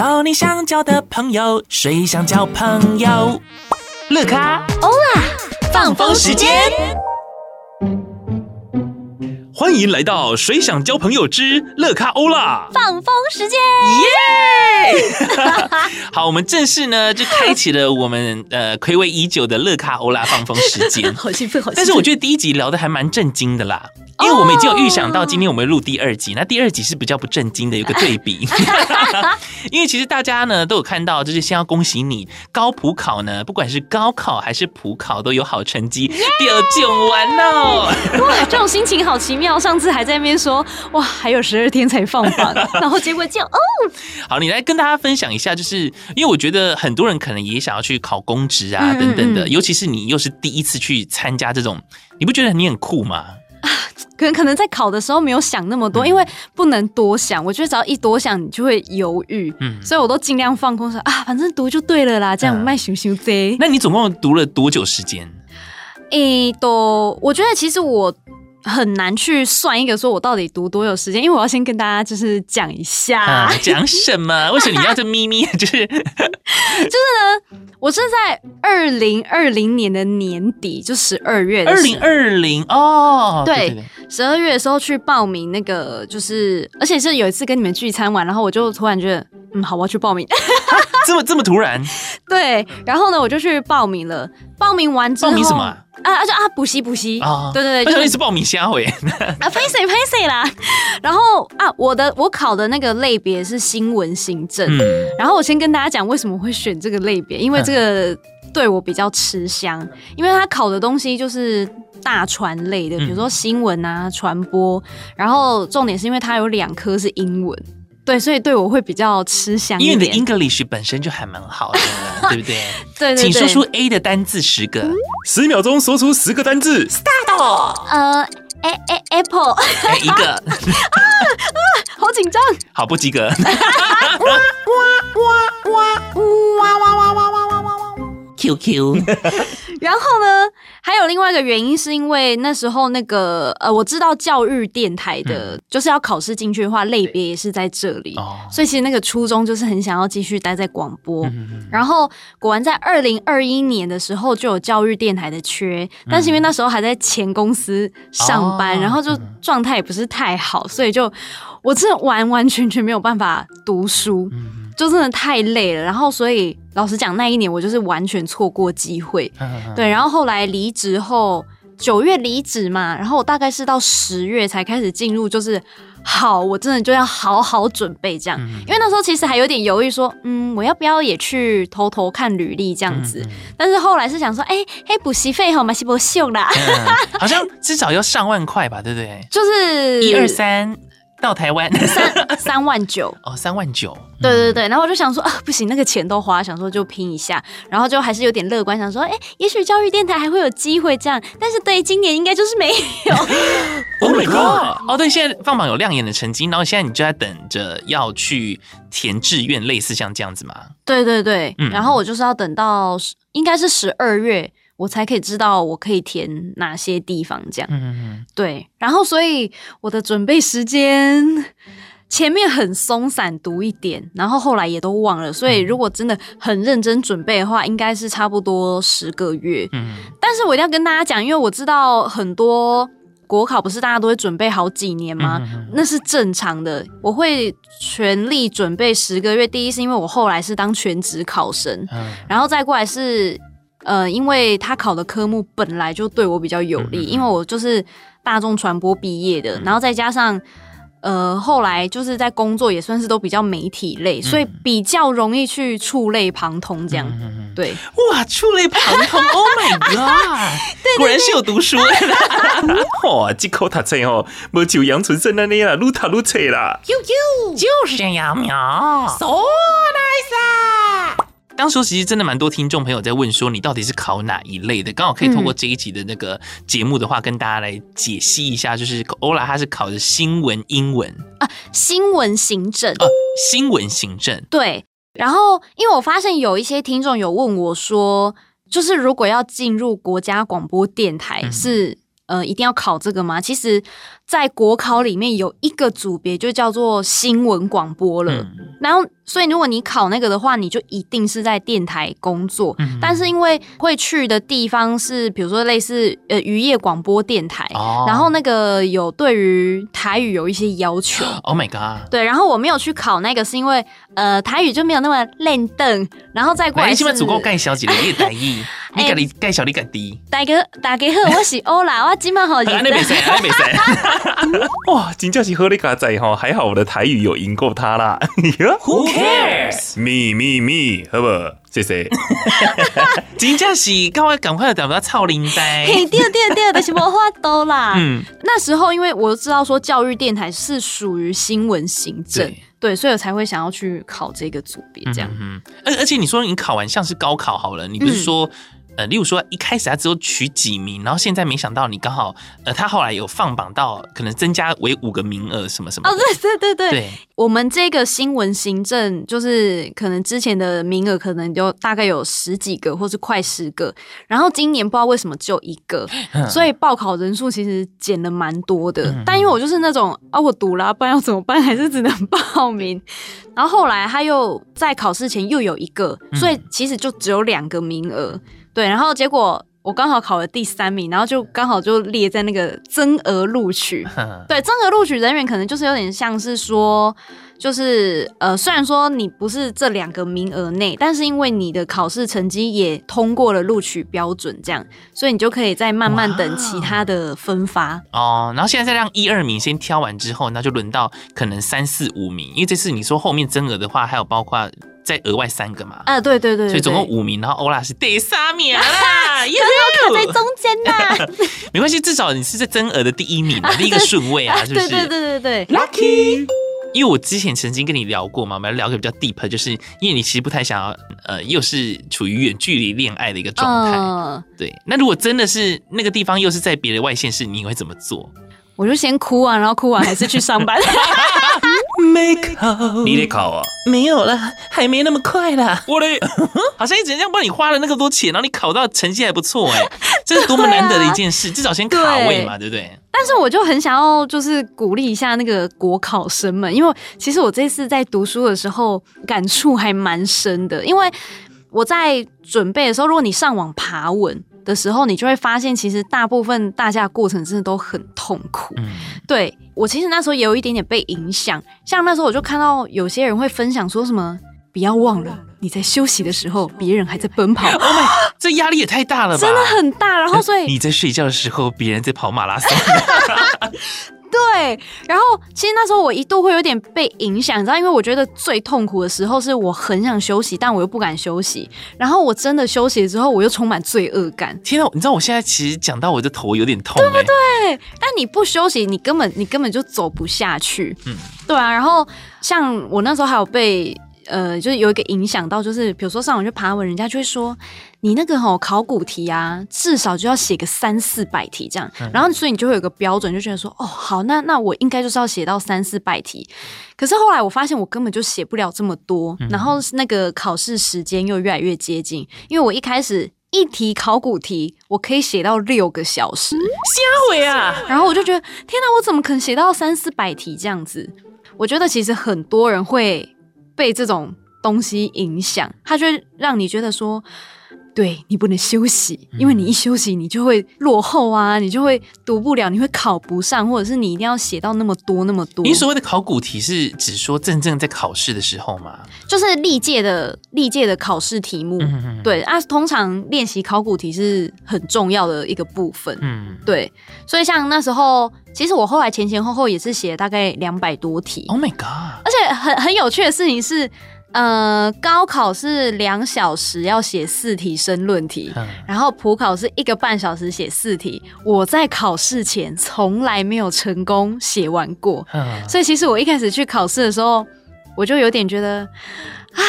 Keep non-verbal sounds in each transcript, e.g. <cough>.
交你想交的朋友，谁想交朋友？乐咖欧啦，放风时间。欢迎来到《谁想交朋友之乐咖欧啦》放风时间，耶！<laughs> 好，我们正式呢就开启了我们呃暌违已久的乐咖欧啦放风时间。<laughs> 好兴奋，好兴奋！但是我觉得第一集聊的还蛮震惊的啦。因为我们已经有预想到今天我们录第二集，那第二集是比较不正经的一个对比。<laughs> 因为其实大家呢都有看到，就是先要恭喜你高普考呢，不管是高考还是普考都有好成绩，第二卷完了！哇，这种心情好奇妙。上次还在那边说哇，还有十二天才放榜，<laughs> 然后结果就哦。好，你来跟大家分享一下，就是因为我觉得很多人可能也想要去考公职啊等等的，尤其是你又是第一次去参加这种，你不觉得你很酷吗？<laughs> 可能可能在考的时候没有想那么多，因为不能多想。我觉得只要一多想，你就会犹豫。嗯，所以我都尽量放空说啊，反正读就对了啦，这样卖熊熊贼。那你总共读了多久时间？诶、欸，都我觉得其实我。很难去算一个说我到底读多久时间，因为我要先跟大家就是讲一下，讲、啊、什么？为什么你要这咪咪？就是 <laughs> 就是呢，我是在二零二零年的年底，就十二月的。二零二零哦，对，十二月的时候去报名那个，就是而且是有一次跟你们聚餐完，然后我就突然觉得，嗯，好，我要去报名。<laughs> 这么这么突然？<laughs> 对，然后呢，我就去报名了。报名完之后，报名什么？啊啊就啊补习补习啊！对对对，就一直报名瞎回 <laughs> 啊，拍谁拍谁啦！然后啊，我的我考的那个类别是新闻行政，嗯、然后我先跟大家讲为什么会选这个类别，因为这个对我比较吃香，因为他考的东西就是大传类的，比如说新闻啊、传播，然后重点是因为它有两科是英文。对，所以对我会比较吃香，因为你的 English 本身就还蛮好的，<laughs> 对不对？对对对。请说出 A 的单字十个，十秒钟说出十个单字，Start。呃，A A Apple，<laughs> 一个。<laughs> 啊啊，好紧张，好不及格。哇哇哇哇哇哇哇哇哇哇哇！QQ。<laughs> 然后呢，还有另外一个原因，是因为那时候那个呃，我知道教育电台的，嗯、就是要考试进去的话，类别也是在这里，所以其实那个初衷就是很想要继续待在广播。嗯、然后果然在二零二一年的时候就有教育电台的缺，但是因为那时候还在前公司上班，嗯、然后就状态也不是太好，所以就我真的完完全全没有办法读书。嗯就真的太累了，然后所以老实讲，那一年我就是完全错过机会。<laughs> 对，然后后来离职后，九月离职嘛，然后我大概是到十月才开始进入，就是好，我真的就要好好准备这样。因为那时候其实还有点犹豫，说，嗯，我要不要也去偷偷看履历这样子？但是后来是想说，哎，嘿，补习费好嘛，是不秀啦，<laughs> 好像至少要上万块吧，对不对？就是一二三。到台湾三 <laughs> 三万九哦，三万九，对对对，然后我就想说啊，不行，那个钱都花，想说就拼一下，然后就还是有点乐观，想说，哎，也许教育电台还会有机会这样，但是对今年应该就是没有。<laughs> Oh my god！哦，对，现在放榜有亮眼的成绩，然后现在你就在等着要去填志愿，类似像这样子吗？对对对，嗯、然后我就是要等到应该是十二月。我才可以知道我可以填哪些地方，这样，嗯嗯对，然后所以我的准备时间前面很松散读一点，然后后来也都忘了，所以如果真的很认真准备的话，应该是差不多十个月。嗯，但是我一定要跟大家讲，因为我知道很多国考不是大家都会准备好几年吗？那是正常的，我会全力准备十个月。第一是因为我后来是当全职考生，然后再过来是。呃，因为他考的科目本来就对我比较有利，嗯、因为我就是大众传播毕业的，嗯、然后再加上呃，后来就是在工作也算是都比较媒体类，嗯、所以比较容易去触类旁通这样。嗯、对，哇，触类旁通，Oh my <laughs> god！对，果然是有读书。<laughs> 哇，这口塔菜哦，没就杨纯生那里啦，撸塔撸菜啦，啾啾，就是这样喵，So nice 啊！当时其实真的蛮多听众朋友在问说，你到底是考哪一类的？刚好可以通过这一集的那个节目的话，跟大家来解析一下。就是欧拉，他是考的新闻英文啊，新闻行政啊，新闻行政对。然后，因为我发现有一些听众有问我说，就是如果要进入国家广播电台是。呃一定要考这个吗？其实，在国考里面有一个组别就叫做新闻广播了。嗯、然后，所以如果你考那个的话，你就一定是在电台工作。嗯、但是因为会去的地方是比如说类似呃渔业广播电台，哦、然后那个有对于台语有一些要求。<gasps> Oh my god！对，然后我没有去考那个，是因为呃台语就没有那么练邓，然后再过来是。你是不是盖小姐的叶台语？<laughs> 你家你介绍你家低。大哥大家好，<laughs> 我是欧啦，我今晚好。你没事，你没事。<laughs> <laughs> 哇，真正是好你家仔吼，还好我的台语有赢过他啦。Who cares？Me me me，好不？谢谢。真正是赶快赶快的，等到操领带。嘿，第二第二第二的是无法多啦。嗯，那时候因为我知道说教育电台是属于新闻行政，对，对，所以我才会想要去考这个组别这样。嗯，而而且你说你考完像是高考好了，你不是说？嗯呃，例如说一开始他只有取几名，然后现在没想到你刚好，呃，他后来有放榜到可能增加为五个名额，什么什么？哦，对对对对，我们这个新闻行政就是可能之前的名额可能就大概有十几个，或是快十个，然后今年不知道为什么只有一个，<laughs> 所以报考人数其实减了蛮多的。嗯、但因为我就是那种啊，我读了，不然要怎么办？<laughs> 还是只能报名。然后后来他又在考试前又有一个，所以其实就只有两个名额。对，然后结果我刚好考了第三名，然后就刚好就列在那个增额录取。<laughs> 对，增额录取人员可能就是有点像是说，就是呃，虽然说你不是这两个名额内，但是因为你的考试成绩也通过了录取标准，这样，所以你就可以再慢慢等其他的分发。哦，然后现在再让一二名先挑完之后，那就轮到可能三四五名，因为这次你说后面增额的话，还有包括。再额外三个嘛？啊，对对对，对，所以总共五名，然后欧拉是第三名啦，也没有卡在中间呐。<laughs> 没关系，至少你是在增额的第一名嘛，<laughs> 第一个顺位啊，是不是？对对对对对，Lucky。因为我之前曾经跟你聊过嘛，我们聊个比较 deep，就是因为你其实不太想要，呃，又是处于远距离恋爱的一个状态。Uh, 对，那如果真的是那个地方又是在别的外县市，你会怎么做？我就先哭啊，然后哭完还是去上班。<laughs> 没考，你得考啊？没有了，还没那么快啦。我嘞，<laughs> 好像一直这样帮你花了那么多钱，然后你考到成绩还不错哎，<laughs> 这是多么难得的一件事，啊、至少先卡位嘛，对，对不对？但是我就很想要，就是鼓励一下那个国考生们，因为其实我这次在读书的时候感触还蛮深的，因为我在准备的时候，如果你上网爬文。的时候，你就会发现，其实大部分大家的过程真的都很痛苦。嗯，对，我其实那时候也有一点点被影响，像那时候我就看到有些人会分享说什么，不要忘了。你在休息的时候，别人还在奔跑。<laughs> Oh my，这压力也太大了吧？真的很大。然后所以你在睡觉的时候，别人在跑马拉松。<laughs> 对，然后其实那时候我一度会有点被影响，你知道，因为我觉得最痛苦的时候是我很想休息，但我又不敢休息。然后我真的休息了之后，我又充满罪恶感。天哪，你知道我现在其实讲到我的头有点痛，对不对？但你不休息，你根本你根本就走不下去。嗯，对啊。然后像我那时候还有被。呃，就是有一个影响到，就是比如说上网去爬文，人家就会说你那个吼考古题啊，至少就要写个三四百题这样，然后所以你就会有个标准，就觉得说哦好，那那我应该就是要写到三四百题。可是后来我发现我根本就写不了这么多，然后那个考试时间又越来越接近，因为我一开始一题考古题我可以写到六个小时，瞎回啊！然后我就觉得天哪，我怎么可能写到三四百题这样子？我觉得其实很多人会。被这种东西影响，它就让你觉得说，对你不能休息，因为你一休息，你就会落后啊，你就会读不了，你会考不上，或者是你一定要写到那么多那么多。你所谓的考古题是指说真正在考试的时候吗？就是历届的历届的考试题目，嗯、哼对啊，通常练习考古题是很重要的一个部分，嗯，对，所以像那时候。其实我后来前前后后也是写大概两百多题。Oh my god！而且很很有趣的事情是，呃，高考是两小时要写四题申论题，嗯、然后普考是一个半小时写四题。我在考试前从来没有成功写完过，嗯、所以其实我一开始去考试的时候，我就有点觉得啊。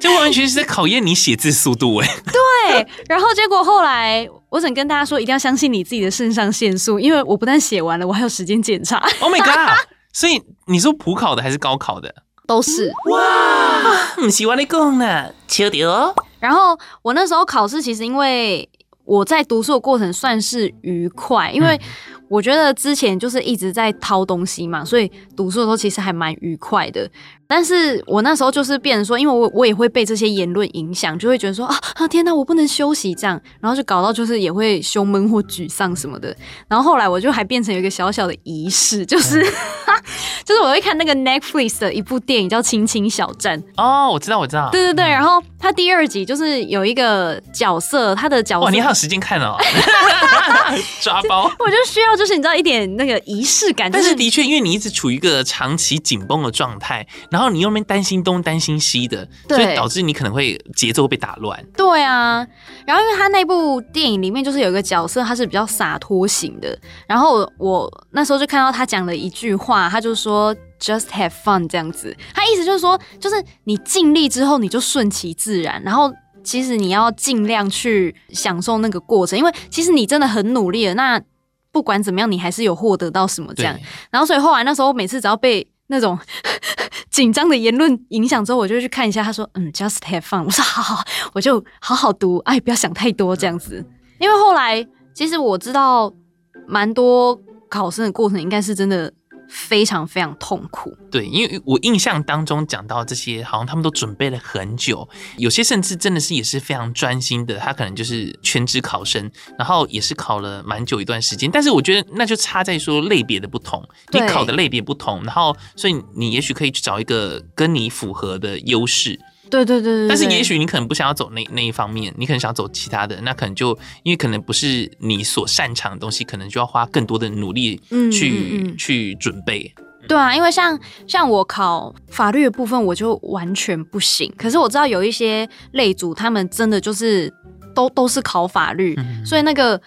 这完全是在考验你写字速度哎！<laughs> 对，然后结果后来，我想跟大家说，一定要相信你自己的肾上腺素，因为我不但写完了，我还有时间检查。Oh my god！所以你说普考的还是高考的？都是哇！不喜欢你讲呢，求掉。然后我那时候考试，其实因为我在读书的过程算是愉快，因为我觉得之前就是一直在掏东西嘛，所以读书的时候其实还蛮愉快的。但是我那时候就是变成说，因为我我也会被这些言论影响，就会觉得说啊啊天哪，我不能休息这样，然后就搞到就是也会胸闷或沮丧什么的。然后后来我就还变成有一个小小的仪式，就是、嗯、<laughs> 就是我会看那个 Netflix 的一部电影叫《亲亲小站》。哦，我知道，我知道。对对对，然后它第二集就是有一个角色，他的角色。哇，你还有时间看哦，<laughs> 抓包。我就需要就是你知道一点那个仪式感，但是的确，因为你一直处于一个长期紧绷的状态，然后你又没担心东担心西的，所以导致你可能会节奏被打乱。对啊，然后因为他那部电影里面就是有一个角色，他是比较洒脱型的。然后我那时候就看到他讲了一句话，他就说 “just have fun” 这样子。他意思就是说，就是你尽力之后，你就顺其自然。然后其实你要尽量去享受那个过程，因为其实你真的很努力了。那不管怎么样，你还是有获得到什么这样。然后所以后来那时候每次只要被那种紧张的言论影响之后，我就去看一下。他说：“嗯，just have fun。”我说：“好好，我就好好读，哎，不要想太多这样子。”因为后来其实我知道蛮多考生的过程应该是真的。非常非常痛苦，对，因为我印象当中讲到这些，好像他们都准备了很久，有些甚至真的是也是非常专心的，他可能就是全职考生，然后也是考了蛮久一段时间。但是我觉得那就差在说类别的不同，你考的类别不同，然后所以你也许可以去找一个跟你符合的优势。对对对对，但是也许你可能不想要走那那一方面，你可能想走其他的，那可能就因为可能不是你所擅长的东西，可能就要花更多的努力去去准备。对啊，因为像像我考法律的部分，我就完全不行。可是我知道有一些类组，他们真的就是都都是考法律，嗯、所以那个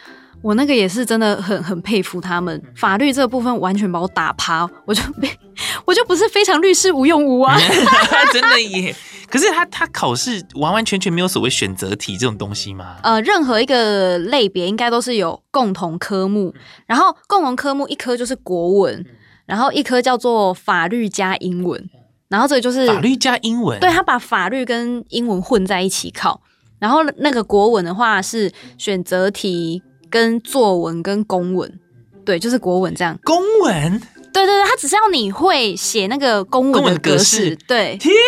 我那个也是真的很很佩服他们。法律这个部分完全把我打趴，我就被 <laughs> 我就不是非常律师无用武啊，<laughs> 真的耶。可是他他考试完完全全没有所谓选择题这种东西吗？呃，任何一个类别应该都是有共同科目，然后共同科目一科就是国文，然后一科叫做法律加英文，然后这个就是法律加英文，对，他把法律跟英文混在一起考，然后那个国文的话是选择题跟作文跟公文，对，就是国文这样。公文？对对对，他只是要你会写那个公文的格式，对。天。<laughs>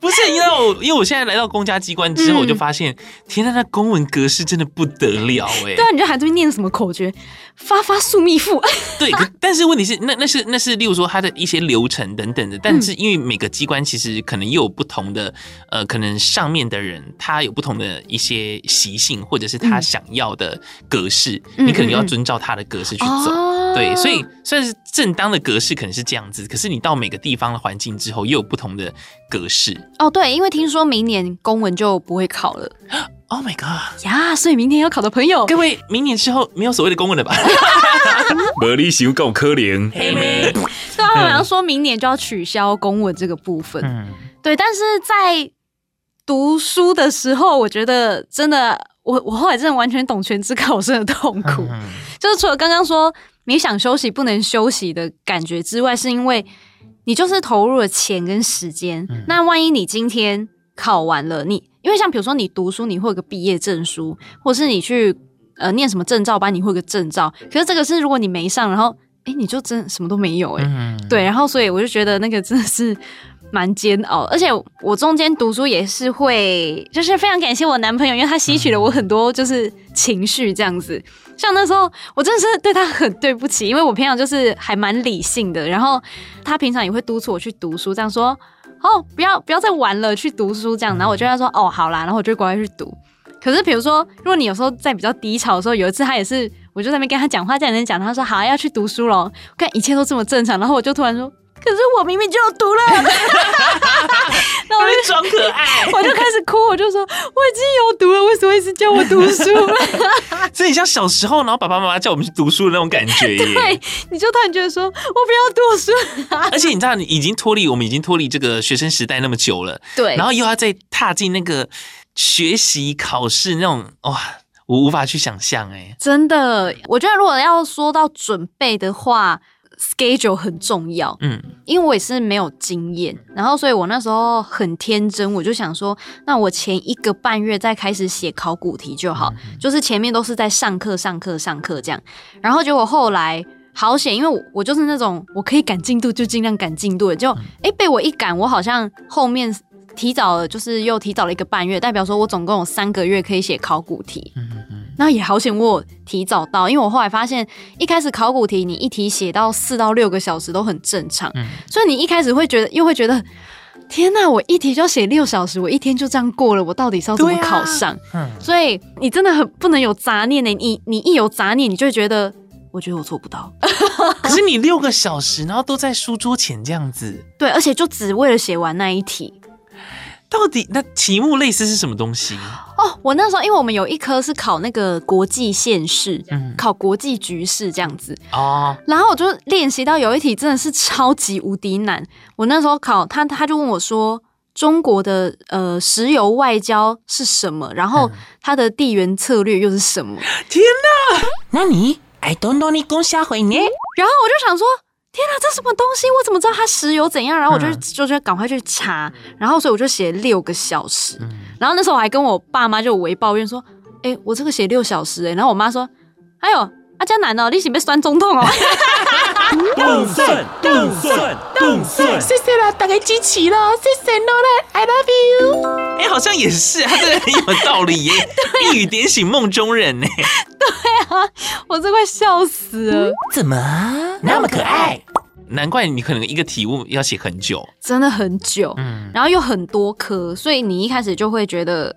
不是，因为我因为我现在来到公家机关之后，我就发现，嗯、天呐，那公文格式真的不得了哎！对啊，你就还在念什么口诀？发发宿命符。<laughs> 对，但是问题是，那那是那是，例如说它的一些流程等等的。但是因为每个机关其实可能又有不同的，呃，可能上面的人他有不同的一些习性，或者是他想要的格式，嗯、你可能要遵照他的格式去走。嗯、对，所以算是正当的格式可能是这样子，可是你到每个地方的环境之后，又有不同的格式。哦，对，因为听说明年公文就不会考了。<gasps> <laughs> Oh my god！呀，所以明年要考的朋友，各位，明年之后没有所谓的公文了吧？<laughs> 没你想够可怜。嘿嘿。对啊，好像说明年就要取消公文这个部分。嗯，对，但是在读书的时候，我觉得真的，我我后来真的完全懂全职考生的痛苦。嗯、就是除了刚刚说你想休息不能休息的感觉之外，是因为。你就是投入了钱跟时间，嗯、那万一你今天考完了，你因为像比如说你读书，你会有个毕业证书，或是你去呃念什么证照班，你会有个证照。可是这个是如果你没上，然后诶你就真什么都没有诶、嗯、对，然后所以我就觉得那个真的是蛮煎熬，而且我中间读书也是会，就是非常感谢我男朋友，因为他吸取了我很多就是情绪这样子。像那时候，我真的是对他很对不起，因为我平常就是还蛮理性的，然后他平常也会督促我去读书，这样说哦，不要不要再玩了，去读书这样。然后我就跟他说哦，好啦，然后我就乖乖去读。可是比如说，如果你有时候在比较低潮的时候，有一次他也是，我就在那边跟他讲话，在那边讲，他说好要去读书咯，看一切都这么正常，然后我就突然说。可是我明明就有读了，<laughs> 那我就装可爱，<laughs> 我就开始哭，我就说我已经有读了，为什么一直叫我读书？<laughs> 这很像小时候，然后爸爸妈妈叫我们去读书的那种感觉耶。对，你就突然觉得说我不要读书，而且你知道，你已经脱离我们已经脱离这个学生时代那么久了，对，然后又要再踏进那个学习考试那种哇，我无法去想象哎，真的，我觉得如果要说到准备的话。Schedule 很重要，嗯，因为我也是没有经验，然后所以我那时候很天真，我就想说，那我前一个半月再开始写考古题就好，嗯、就是前面都是在上课、上课、上课这样，然后结果后来好险，因为我我就是那种我可以赶进度就尽量赶进度的，就哎、欸、被我一赶，我好像后面提早了，就是又提早了一个半月，代表说我总共有三个月可以写考古题。嗯嗯那也好险，我提早到，因为我后来发现，一开始考古题你一题写到四到六个小时都很正常，嗯，所以你一开始会觉得，又会觉得，天哪，我一题就要写六小时，我一天就这样过了，我到底是要怎么考上？嗯，所以你真的很不能有杂念呢，你你一有杂念，你就会觉得，我觉得我做不到。<laughs> 可是你六个小时，然后都在书桌前这样子，对，而且就只为了写完那一题。到底那题目类似是什么东西？哦，我那时候因为我们有一科是考那个国际现势，嗯，考国际局势这样子哦。然后我就练习到有一题真的是超级无敌难。我那时候考他，他就问我说：“中国的呃石油外交是什么？然后它的地缘策略又是什么？”天哪！那你 I don't know 你讲啥回呢？然后我就想说。天哪，这什么东西？我怎么知道它石油怎样？然后我就、嗯、就就赶快去查，然后所以我就写六个小时。嗯、然后那时候我还跟我爸妈就微抱怨说：“哎、欸，我这个写六小时哎、欸。”然后我妈说：“哎呦，阿佳男哦，你是被酸中痛哦。”冻蒜，冻蒜，冻蒜，谢谢啦，大家支持了，谢谢 Nola，I love you。哎、欸，好像也是，他真的很有道理耶，<laughs> 一语点醒梦中人呢。对啊，我这快笑死了。嗯、怎么那么可爱？难怪你可能一个题目要写很久，真的很久。嗯，然后又很多科，所以你一开始就会觉得。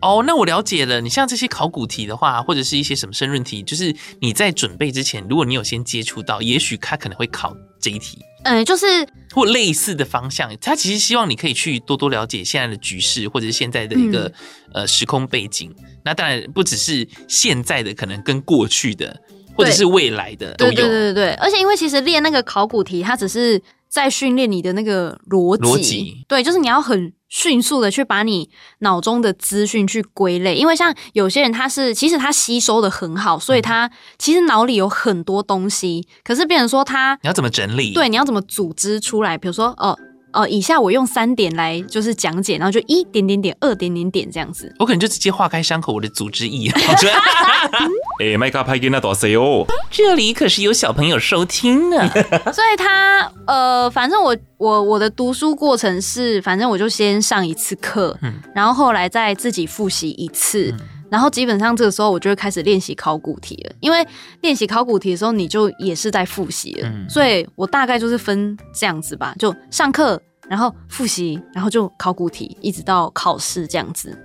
哦，那我了解了。你像这些考古题的话，或者是一些什么申论题，就是你在准备之前，如果你有先接触到，也许他可能会考这一题。嗯，就是或类似的方向，他其实希望你可以去多多了解现在的局势，或者是现在的一个、嗯、呃时空背景。那当然不只是现在的，可能跟过去的，或者是未来的都有。对对对对对，而且因为其实练那个考古题，它只是在训练你的那个逻辑。逻辑。对，就是你要很。迅速的去把你脑中的资讯去归类，因为像有些人他是其实他吸收的很好，所以他其实脑里有很多东西，可是变成说他你要怎么整理？对，你要怎么组织出来？比如说哦。哦，以下我用三点来就是讲解，然后就一点点点，二点点点这样子。我可能就直接划开伤口，我的组织意。<laughs> 哎，麦克派给那多谁哦？这里可是有小朋友收听呢。<laughs> 所以他呃，反正我我我的读书过程是，反正我就先上一次课，嗯，然后后来再自己复习一次。嗯然后基本上这个时候我就会开始练习考古题了，因为练习考古题的时候你就也是在复习了，嗯、所以我大概就是分这样子吧，就上课，然后复习，然后就考古题，一直到考试这样子，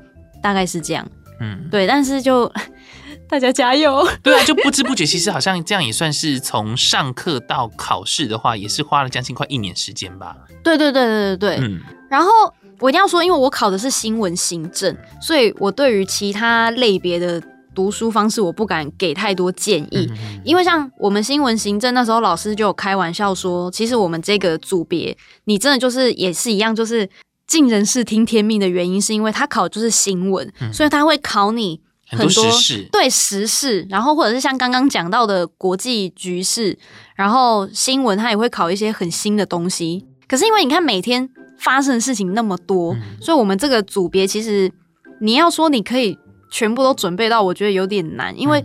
大概是这样。嗯，对，但是就 <laughs> 大家加油。对啊，就不知不觉，其实好像这样也算是从上课到考试的话，也是花了将近快一年时间吧。对对对对对对，嗯，然后。我一定要说，因为我考的是新闻行政，所以我对于其他类别的读书方式，我不敢给太多建议。因为像我们新闻行政那时候，老师就有开玩笑说，其实我们这个组别，你真的就是也是一样，就是尽人事听天命的原因，是因为他考的就是新闻，所以他会考你很多，对时事，然后或者是像刚刚讲到的国际局势，然后新闻他也会考一些很新的东西。可是因为你看每天。发生的事情那么多，所以我们这个组别其实你要说你可以全部都准备到，我觉得有点难，因为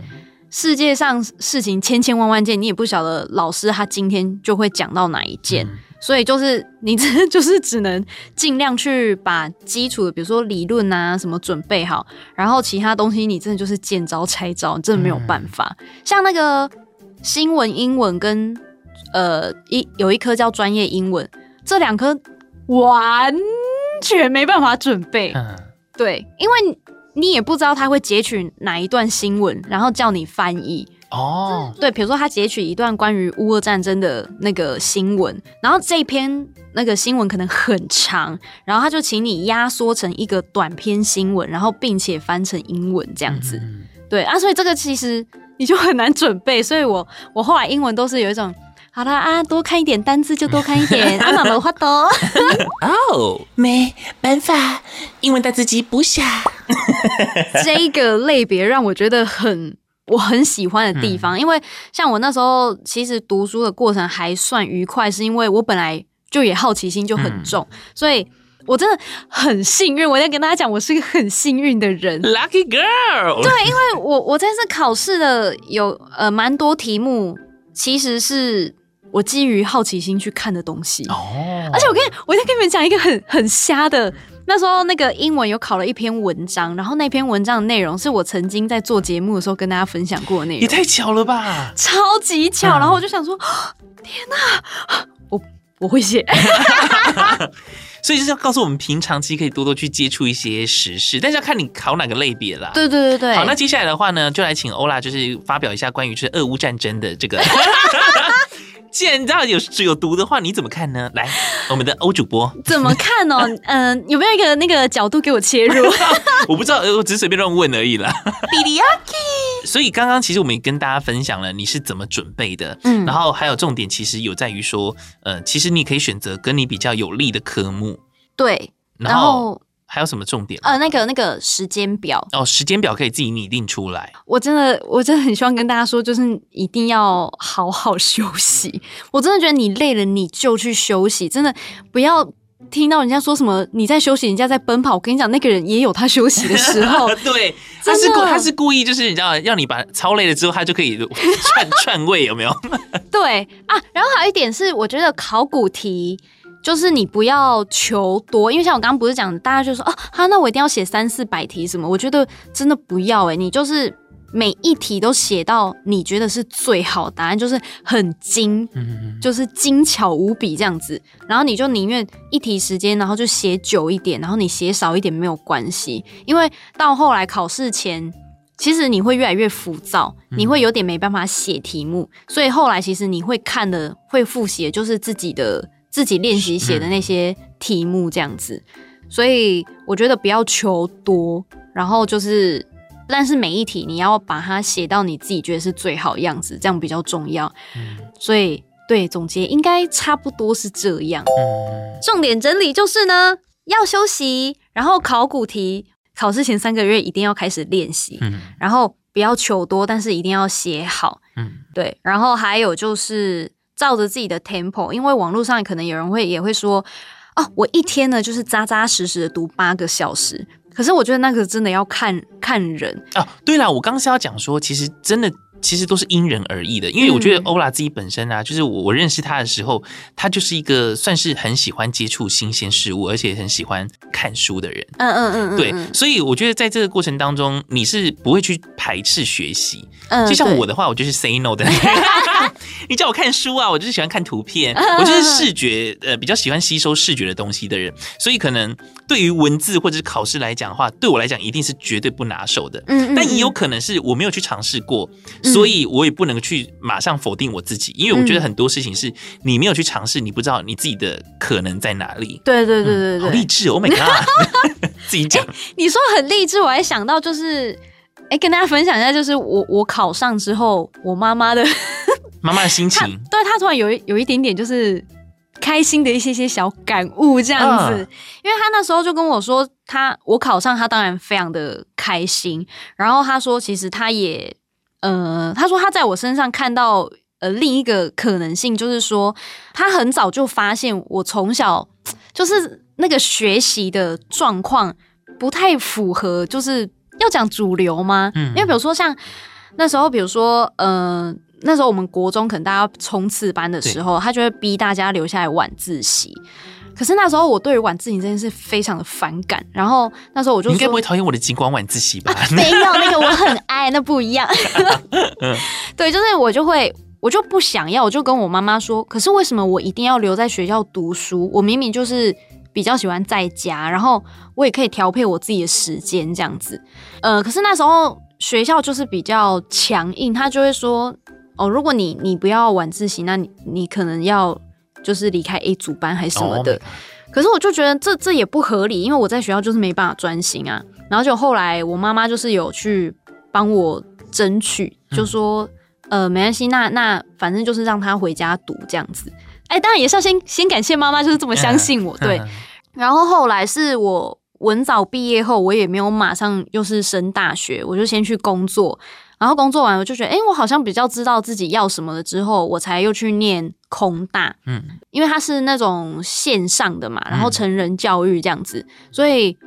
世界上事情千千万万件，你也不晓得老师他今天就会讲到哪一件，所以就是你这就是只能尽量去把基础的，比如说理论啊什么准备好，然后其他东西你真的就是见招拆招，你真的没有办法。像那个新闻英文跟呃一有一科叫专业英文，这两科。完全没办法准备，嗯、对，因为你也不知道他会截取哪一段新闻，然后叫你翻译哦。对，比如说他截取一段关于乌俄战争的那个新闻，然后这一篇那个新闻可能很长，然后他就请你压缩成一个短篇新闻，然后并且翻成英文这样子。嗯、对啊，所以这个其实你就很难准备，所以我我后来英文都是有一种。好啦啊，多看一点单字就多看一点，<laughs> 阿妈没话多。哦，没办法，英文单字记不下。<laughs> 这个类别让我觉得很我很喜欢的地方。嗯、因为像我那时候其实读书的过程还算愉快，是因为我本来就也好奇心就很重，嗯、所以我真的很幸运。我在跟大家讲，我是一个很幸运的人，Lucky Girl。对，因为我我这次考试的有呃蛮多题目，其实是。我基于好奇心去看的东西哦，而且我跟你，我再跟你们讲一个很很瞎的。那时候那个英文有考了一篇文章，然后那篇文章的内容是我曾经在做节目的时候跟大家分享过的内容，也太巧了吧，超级巧。嗯、然后我就想说，天哪，我我会写，<laughs> 所以就是要告诉我们，平常其实可以多多去接触一些时事，但是要看你考哪个类别啦。对对对对。好，那接下来的话呢，就来请欧拉，就是发表一下关于就是俄乌战争的这个。<laughs> 既然你知道有有毒的话，你怎么看呢？来，我们的欧主播怎么看哦？<laughs> 嗯、呃，有没有一个那个角度给我切入？<laughs> 我不知道，我只是随便乱问而已啦。比利亚基。所以刚刚其实我们也跟大家分享了你是怎么准备的，嗯，然后还有重点其实有在于说，呃，其实你可以选择跟你比较有利的科目，对，然后。然后还有什么重点？呃，那个那个时间表哦，时间表可以自己拟定出来。我真的，我真的很希望跟大家说，就是一定要好好休息。我真的觉得你累了，你就去休息，真的不要听到人家说什么你在休息，人家在奔跑。我跟你讲，那个人也有他休息的时候。<laughs> 对，<laughs> 他是故他是故意，就是你知道，让你把超累了之后，他就可以 <laughs> 串串位，有没有？对啊，然后还有一点是，我觉得考古题。就是你不要求多，因为像我刚刚不是讲，大家就说啊，哈，那我一定要写三四百题什么？我觉得真的不要诶，你就是每一题都写到你觉得是最好答案，就是很精，就是精巧无比这样子。然后你就宁愿一题时间，然后就写久一点，然后你写少一点没有关系，因为到后来考试前，其实你会越来越浮躁，你会有点没办法写题目，所以后来其实你会看的、会复习的就是自己的。自己练习写的那些题目这样子，所以我觉得不要求多，然后就是，但是每一题你要把它写到你自己觉得是最好的样子，这样比较重要。所以对，总结应该差不多是这样。重点整理就是呢，要休息，然后考古题考试前三个月一定要开始练习，然后不要求多，但是一定要写好。嗯对，然后还有就是。照着自己的 tempo，因为网络上可能有人会也会说，哦，我一天呢就是扎扎实实的读八个小时。可是我觉得那个真的要看看人啊。对了，我刚刚是要讲说，其实真的。其实都是因人而异的，因为我觉得欧拉自己本身啊，嗯、就是我我认识他的时候，他就是一个算是很喜欢接触新鲜事物，而且很喜欢看书的人。嗯嗯嗯，对，所以我觉得在这个过程当中，你是不会去排斥学习。嗯，就像我的话，我就是 say no 的。<laughs> <laughs> 你叫我看书啊，我就是喜欢看图片，我就是视觉呃比较喜欢吸收视觉的东西的人，所以可能对于文字或者是考试来讲的话，对我来讲一定是绝对不拿手的。嗯，但也有可能是我没有去尝试过。所以我也不能去马上否定我自己，因为我觉得很多事情是你没有去尝试，你不知道你自己的可能在哪里。对对对对对，好励志哦！Oh my god，<laughs> 自己讲。你说很励志，我还想到就是，哎，跟大家分享一下，就是我我考上之后，我妈妈的 <laughs> 妈妈的心情，对她突然有有一点点就是开心的一些些小感悟这样子，因为她那时候就跟我说，她我考上，她当然非常的开心，然后她说，其实她也。呃，他说他在我身上看到呃另一个可能性，就是说他很早就发现我从小就是那个学习的状况不太符合，就是要讲主流吗？嗯，因为比如说像那时候，比如说呃那时候我们国中可能大家要冲刺班的时候，他就会逼大家留下来晚自习。可是那时候我对于晚自习这件事非常的反感，然后那时候我就应该不会讨厌我的极光晚自习吧？啊？<laughs> 没有，那个我很爱，那不一样。<laughs> 对，就是我就会，我就不想要，我就跟我妈妈说，可是为什么我一定要留在学校读书？我明明就是比较喜欢在家，然后我也可以调配我自己的时间这样子。呃，可是那时候学校就是比较强硬，他就会说，哦，如果你你不要晚自习，那你你可能要。就是离开 A 组班还是什么的，oh, 可是我就觉得这这也不合理，因为我在学校就是没办法专心啊。然后就后来我妈妈就是有去帮我争取，就说、嗯、呃没关系，那那反正就是让他回家读这样子。哎、欸，当然也是要先先感谢妈妈，就是这么相信我。对，<laughs> 然后后来是我文藻毕业后，我也没有马上又是升大学，我就先去工作。然后工作完我就觉得，哎，我好像比较知道自己要什么了。之后我才又去念空大，嗯，因为它是那种线上的嘛，然后成人教育这样子，嗯、所以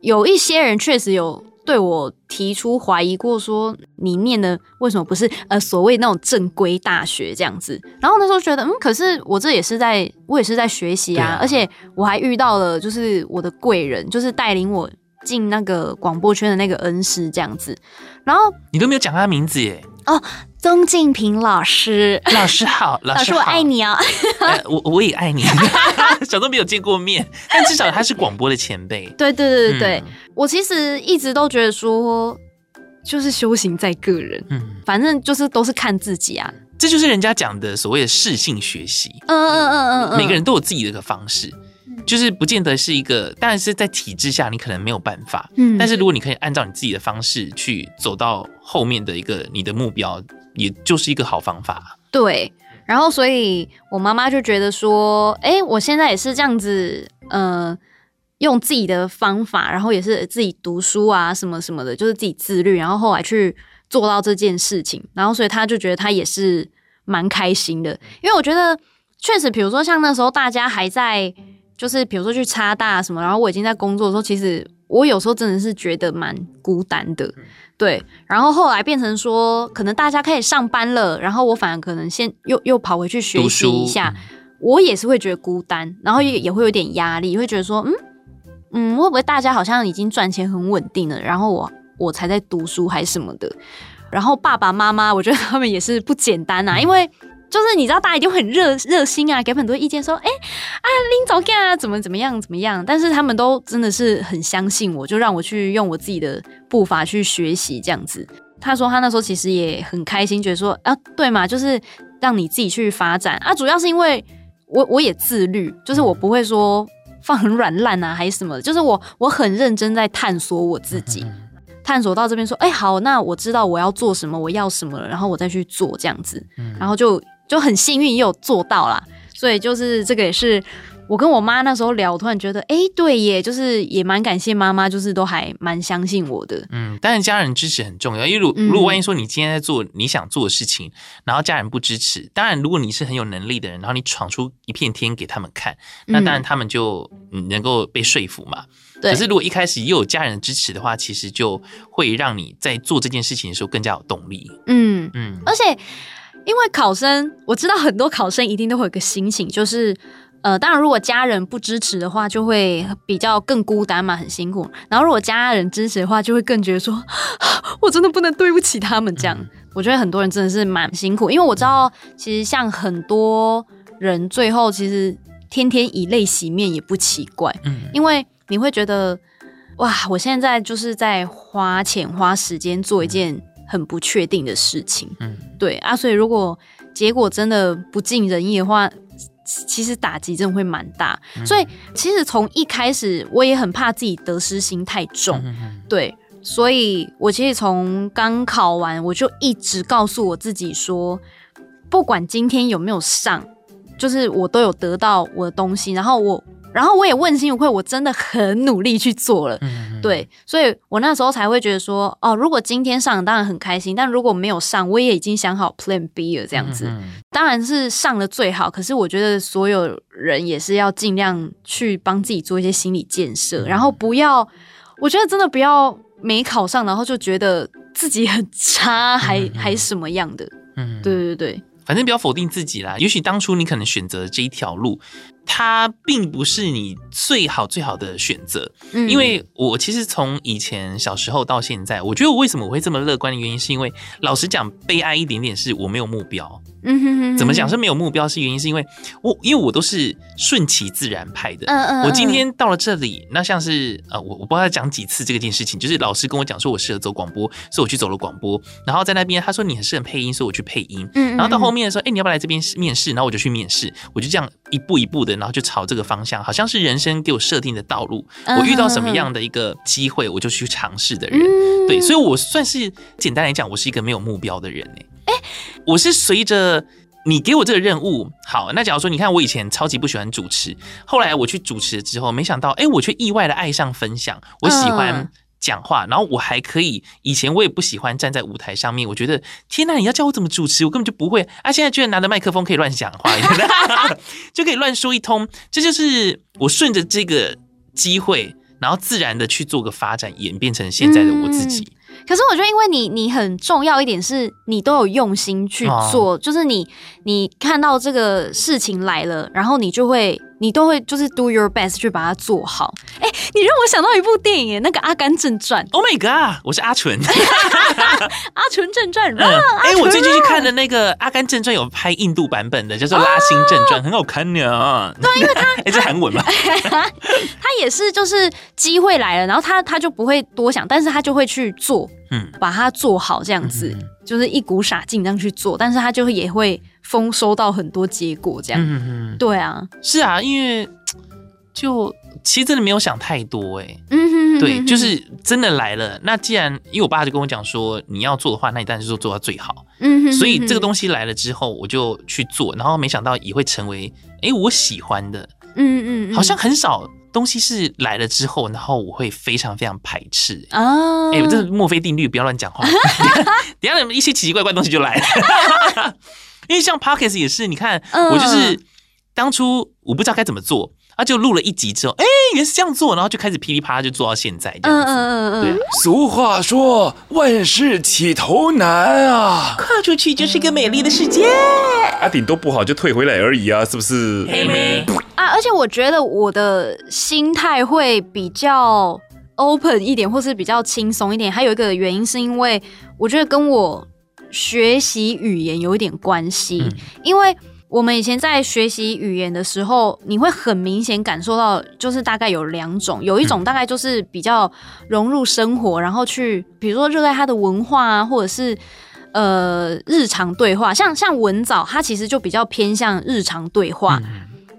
有一些人确实有。对我提出怀疑过，说你念的为什么不是呃所谓那种正规大学这样子？然后那时候觉得，嗯，可是我这也是在，我也是在学习啊，啊而且我还遇到了就是我的贵人，就是带领我进那个广播圈的那个恩师这样子。然后你都没有讲他名字耶？哦。曾静平老师，老师好，<laughs> 老师，我爱你哦，呃、<laughs> 我我也爱你，<laughs> 小都没有见过面，但至少他是广播的前辈。对对对对对，嗯、我其实一直都觉得说，就是修行在个人，嗯，反正就是都是看自己啊，这就是人家讲的所谓的适性学习，嗯嗯嗯嗯嗯，每个人都有自己的一个方式。就是不见得是一个，当然是在体制下你可能没有办法，嗯，但是如果你可以按照你自己的方式去走到后面的一个你的目标，也就是一个好方法。对，然后所以我妈妈就觉得说，哎、欸，我现在也是这样子，呃，用自己的方法，然后也是自己读书啊，什么什么的，就是自己自律，然后后来去做到这件事情，然后所以她就觉得她也是蛮开心的，因为我觉得确实，比如说像那时候大家还在。就是比如说去插大什么，然后我已经在工作的时候，其实我有时候真的是觉得蛮孤单的，对。然后后来变成说，可能大家开始上班了，然后我反而可能先又又跑回去学习一下，我也是会觉得孤单，然后也也会有点压力，会觉得说，嗯嗯，会不会大家好像已经赚钱很稳定了，然后我我才在读书还是什么的。然后爸爸妈妈，我觉得他们也是不简单啊，因为。就是你知道，大家一定会很热热心啊，给很多意见，说，哎、欸、啊，拎走干啊，怎么怎么样怎么样？但是他们都真的是很相信我，就让我去用我自己的步伐去学习这样子。他说他那时候其实也很开心，觉得说啊，对嘛，就是让你自己去发展啊。主要是因为我我也自律，就是我不会说放很软烂啊，还是什么，就是我我很认真在探索我自己，探索到这边说，哎、欸，好，那我知道我要做什么，我要什么了，然后我再去做这样子，然后就。就很幸运也有做到啦，所以就是这个也是我跟我妈那时候聊，我突然觉得，哎、欸，对耶，就是也蛮感谢妈妈，就是都还蛮相信我的。嗯，当然家人支持很重要，因为如如果万一说你今天在做你想做的事情，然后家人不支持，当然如果你是很有能力的人，然后你闯出一片天给他们看，那当然他们就能够被说服嘛。对。可是如果一开始又有家人的支持的话，其实就会让你在做这件事情的时候更加有动力。嗯嗯，而且。因为考生，我知道很多考生一定都会有个心情，就是，呃，当然如果家人不支持的话，就会比较更孤单嘛，很辛苦。然后如果家人支持的话，就会更觉得说，<gasps> 我真的不能对不起他们这样。我觉得很多人真的是蛮辛苦，因为我知道，其实像很多人最后其实天天以泪洗面也不奇怪，嗯，因为你会觉得，哇，我现在就是在花钱花时间做一件。很不确定的事情，嗯，对啊，所以如果结果真的不尽人意的话，其实打击真的会蛮大。嗯、所以其实从一开始我也很怕自己得失心太重，对，所以我其实从刚考完我就一直告诉我自己说，不管今天有没有上，就是我都有得到我的东西，然后我。然后我也问心无愧，我真的很努力去做了，对，所以我那时候才会觉得说，哦，如果今天上当然很开心，但如果没有上，我也已经想好 Plan B 了，这样子，嗯、当然是上了最好。可是我觉得所有人也是要尽量去帮自己做一些心理建设，嗯、然后不要，我觉得真的不要没考上，然后就觉得自己很差，还、嗯、还什么样的，嗯哼，对对对，反正不要否定自己啦。也许当初你可能选择这一条路。它并不是你最好最好的选择，嗯，因为我其实从以前小时候到现在，我觉得我为什么我会这么乐观的原因，是因为老实讲，悲哀一点点是我没有目标。嗯哼哼，怎么讲是没有目标？是原因是因为我因为我都是顺其自然派的。嗯嗯，我今天到了这里，那像是呃，我我不知道讲几次这个件事情，就是老师跟我讲说我适合走广播，所以我去走了广播。然后在那边他说你很适合配音，所以我去配音。嗯，然后到后面的时候，哎，你要不要来这边面试？然后我就去面试，我就这样一步一步的，然后就朝这个方向，好像是人生给我设定的道路。我遇到什么样的一个机会，我就去尝试的人。对，所以我算是简单来讲，我是一个没有目标的人哎。哎，我是随着你给我这个任务，好，那假如说你看我以前超级不喜欢主持，后来我去主持之后，没想到，哎，我却意外的爱上分享，我喜欢讲话，然后我还可以。以前我也不喜欢站在舞台上面，我觉得天哪，你要叫我怎么主持，我根本就不会啊！现在居然拿着麦克风可以乱讲话，<laughs> 就可以乱说一通。这就是我顺着这个机会，然后自然的去做个发展，演变成现在的我自己。嗯可是我觉得，因为你你很重要一点是，你都有用心去做，哦、就是你你看到这个事情来了，然后你就会你都会就是 do your best 去把它做好。哎、欸，你让我想到一部电影，那个《阿甘正传》。Oh my god！我是阿纯。<laughs> 阿纯正传。哎、嗯欸，我最近去看的那个《阿甘正传》有拍印度版本的，叫做《拉辛正传》，哦、很好看呢。对，因为他 <laughs> 哎，这韩文嘛。<laughs> 他也是，就是机会来了，然后他他就不会多想，但是他就会去做。嗯，把它做好这样子，嗯、就是一股傻劲这样去做，但是他就会也会丰收到很多结果这样。嗯嗯，对啊，是啊，因为就其实真的没有想太多哎、欸。嗯哼，对，就是真的来了。那既然因为我爸就跟我讲说，你要做的话，那你当然就做到最好。嗯哼，所以这个东西来了之后，我就去做，然后没想到也会成为哎、欸、我喜欢的。嗯嗯，好像很少。东西是来了之后，然后我会非常非常排斥啊！哎、欸，这是墨菲定律，不要乱讲话。<laughs> 等下你们一些奇奇怪怪的东西就来了，因为像 Podcast 也是，你看我就是当初我不知道该怎么做。他就录了一集之后，哎，原来是这样做，然后就开始噼里啪啦就做到现在这样子。嗯嗯嗯对，俗话说，万事起头难啊，跨出去就是一个美丽的世界。啊，顶多不好就退回来而已啊，是不是？啊，而且我觉得我的心态会比较 open 一点，或是比较轻松一点。还有一个原因是因为我觉得跟我学习语言有一点关系，嗯、因为。我们以前在学习语言的时候，你会很明显感受到，就是大概有两种，有一种大概就是比较融入生活，然后去，比如说热爱它的文化啊，或者是呃日常对话，像像文藻，它其实就比较偏向日常对话，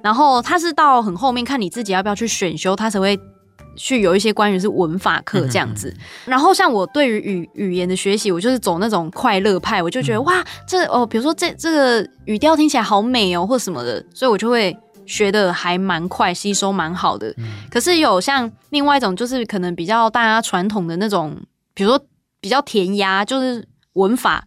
然后它是到很后面看你自己要不要去选修，它才会。去有一些关于是文法课这样子，然后像我对于语语言的学习，我就是走那种快乐派，我就觉得、嗯、哇，这哦，比如说这这个语调听起来好美哦，或什么的，所以我就会学的还蛮快，吸收蛮好的。嗯、可是有像另外一种，就是可能比较大家传统的那种，比如说比较填鸭，就是文法，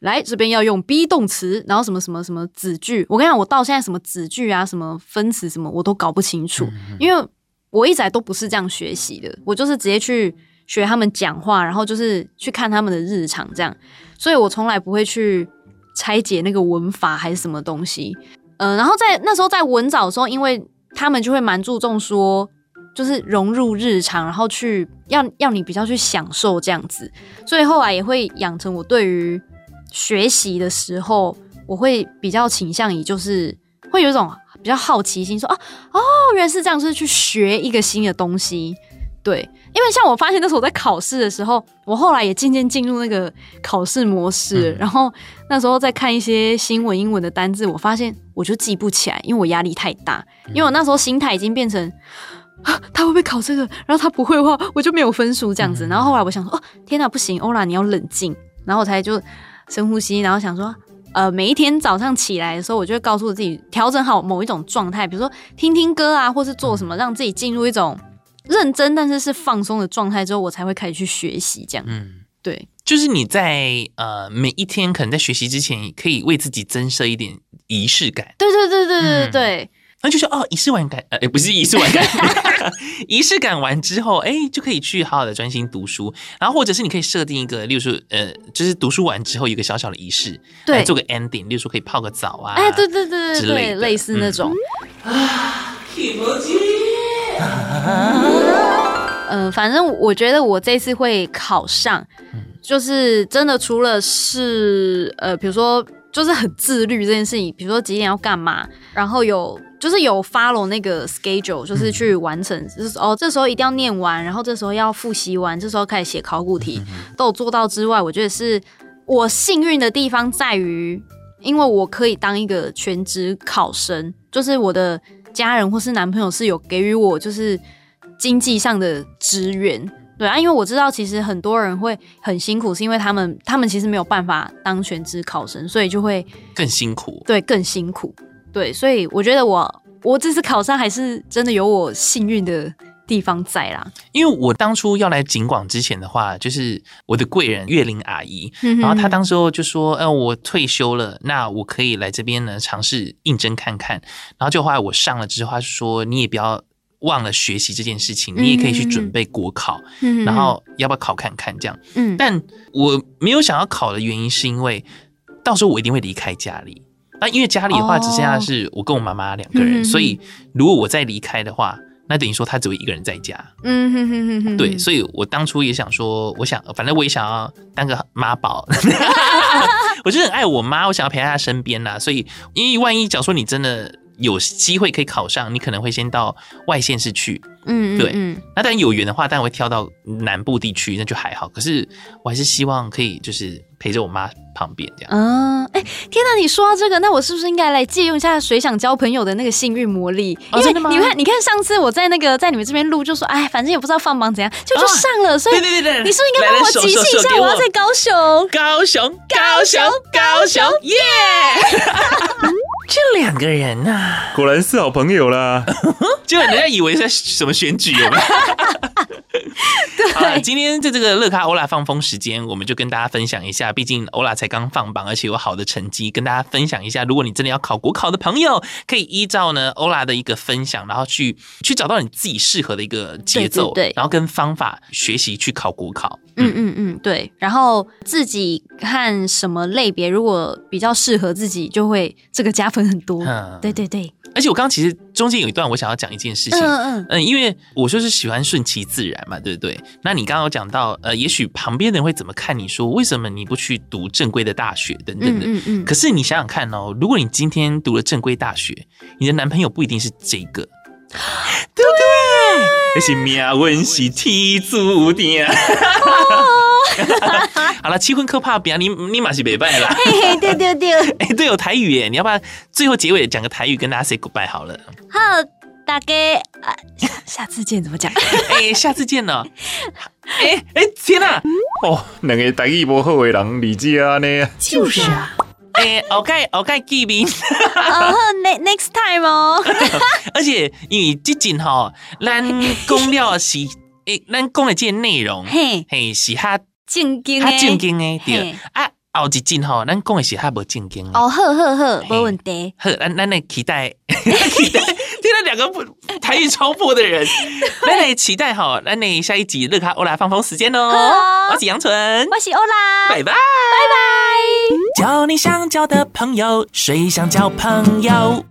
来这边要用 be 动词，然后什么什么什么子句，我跟你讲，我到现在什么子句啊，什么分词什么，我都搞不清楚，因为。我一直都不是这样学习的，我就是直接去学他们讲话，然后就是去看他们的日常这样，所以我从来不会去拆解那个文法还是什么东西。嗯、然后在那时候在文藻的时候，因为他们就会蛮注重说，就是融入日常，然后去要要你比较去享受这样子，所以后来也会养成我对于学习的时候，我会比较倾向于就是会有一种。比较好奇心说，说啊哦，原来是这样，是去学一个新的东西。对，因为像我发现那时候我在考试的时候，我后来也渐渐进入那个考试模式。嗯、然后那时候在看一些新闻英文的单字，我发现我就记不起来，因为我压力太大。因为我那时候心态已经变成啊，他会不会考这个？然后他不会的话，我就没有分数这样子。然后后来我想说，哦，天哪，不行，欧拉，你要冷静。然后我才就深呼吸，然后想说。呃，每一天早上起来的时候，我就会告诉自己调整好某一种状态，比如说听听歌啊，或是做什么，让自己进入一种认真但是是放松的状态之后，我才会开始去学习。这样，嗯，对，就是你在呃每一天可能在学习之前，可以为自己增设一点仪式感。对对对对对对对。嗯那就说哦，仪式完感，呃，不是仪式完感，<laughs> 仪式感完之后，哎，就可以去好好的专心读书，然后或者是你可以设定一个，例如说，呃，就是读书完之后有一个小小的仪式，对，做个 ending，例如说可以泡个澡啊，哎，对对对对对，类似那种，啊，挺魔镜，嗯，反正我觉得我这次会考上，就是真的除了是，呃，比如说。就是很自律这件事情，比如说几点要干嘛，然后有就是有 follow 那个 schedule，就是去完成，嗯、就是哦，这时候一定要念完，然后这时候要复习完，这时候开始写考古题，都有做到之外，我觉得是我幸运的地方在于，因为我可以当一个全职考生，就是我的家人或是男朋友是有给予我就是经济上的支援。对啊，因为我知道其实很多人会很辛苦，是因为他们他们其实没有办法当全职考生，所以就会更辛苦。对，更辛苦。对，所以我觉得我我这次考上还是真的有我幸运的地方在啦。因为我当初要来景广之前的话，就是我的贵人月玲阿姨，然后她当时候就说：“呃，我退休了，那我可以来这边呢尝试应征看看。”然后就后来我上了之后，她说：“你也不要忘了学习这件事情，你也可以去准备国考，然后要不要考看看这样？”嗯，但我没有想要考的原因是因为到时候我一定会离开家里。那因为家里的话只剩下是我跟我妈妈两个人，所以如果我再离开的话。那等于说他只会一个人在家，嗯哼哼哼哼，对，所以我当初也想说，我想反正我也想要当个妈宝，<laughs> <laughs> 我就很爱我妈，我想要陪在她身边呐，所以因为万一假如说你真的有机会可以考上，你可能会先到外县市去，嗯，对，那当然有缘的话，当然会挑到南部地区，那就还好，可是我还是希望可以就是。陪着我妈旁边这样。嗯，哎，天哪！你说到这个，那我是不是应该来借用一下水想交朋友的那个幸运魔力？哦，真的吗？你看，你看，上次我在那个在你们这边录，就说，哎，反正也不知道放榜怎样，就就上了。所以，对对对，你是不是应该帮我集气一下？我要在高雄，高雄，高雄，高雄，耶！这两个人呐，果然是好朋友啦。<laughs> 就人家以为在什么选举有没有？<laughs> 对，好，今天在这个乐咖欧拉放风时间，我们就跟大家分享一下。毕竟欧拉才刚放榜，而且有好的成绩，跟大家分享一下。如果你真的要考国考的朋友，可以依照呢欧拉的一个分享，然后去去找到你自己适合的一个节奏，对，对，对，然后跟方法学习去考国考。嗯嗯嗯，对。然后自己看什么类别，如果比较适合自己，就会这个加分很多。嗯，对对对。而且我刚刚其实中间有一段我想要讲一件事情，嗯嗯嗯，因为我就是喜欢顺其自然嘛，对不对？那你刚刚有讲到，呃，也许旁边的人会怎么看你说，为什么你不去读正规的大学等等的？嗯嗯嗯。可是你想想看哦，如果你今天读了正规大学，你的男朋友不一定是这个，对不对？那是命运是天注定。<laughs> <laughs> 好了，七分可怕，别你你马是没败啦。嘿嘿，对对对，哎，对，<laughs> 有台语耶，你要不要最后结尾讲个台语跟大家 say goodbye 好了？好，大家啊，下次见，怎么讲？<laughs> 哎，下次见呢？哎哎，天哪！哦，两个台语不好的人，理解啊呢？就是啊。哎，OK，OK，记名。哦，next time 哦。而且因为最近哈，咱讲了是，诶，咱讲的这些内容，嘿，嘿，是他。正经，较正经诶，对。啊，后一阵吼，咱讲诶是较无正经哦，好好好，无问题。好，咱咱来期待，<laughs> 期待，<laughs> 听到两个不台语超破的人，<laughs> 咱来期待吼，咱来下一集乐卡欧拉放风时间哦。我是杨纯，我是欧拉，拜拜，拜拜。交你想交的朋友，谁想交朋友？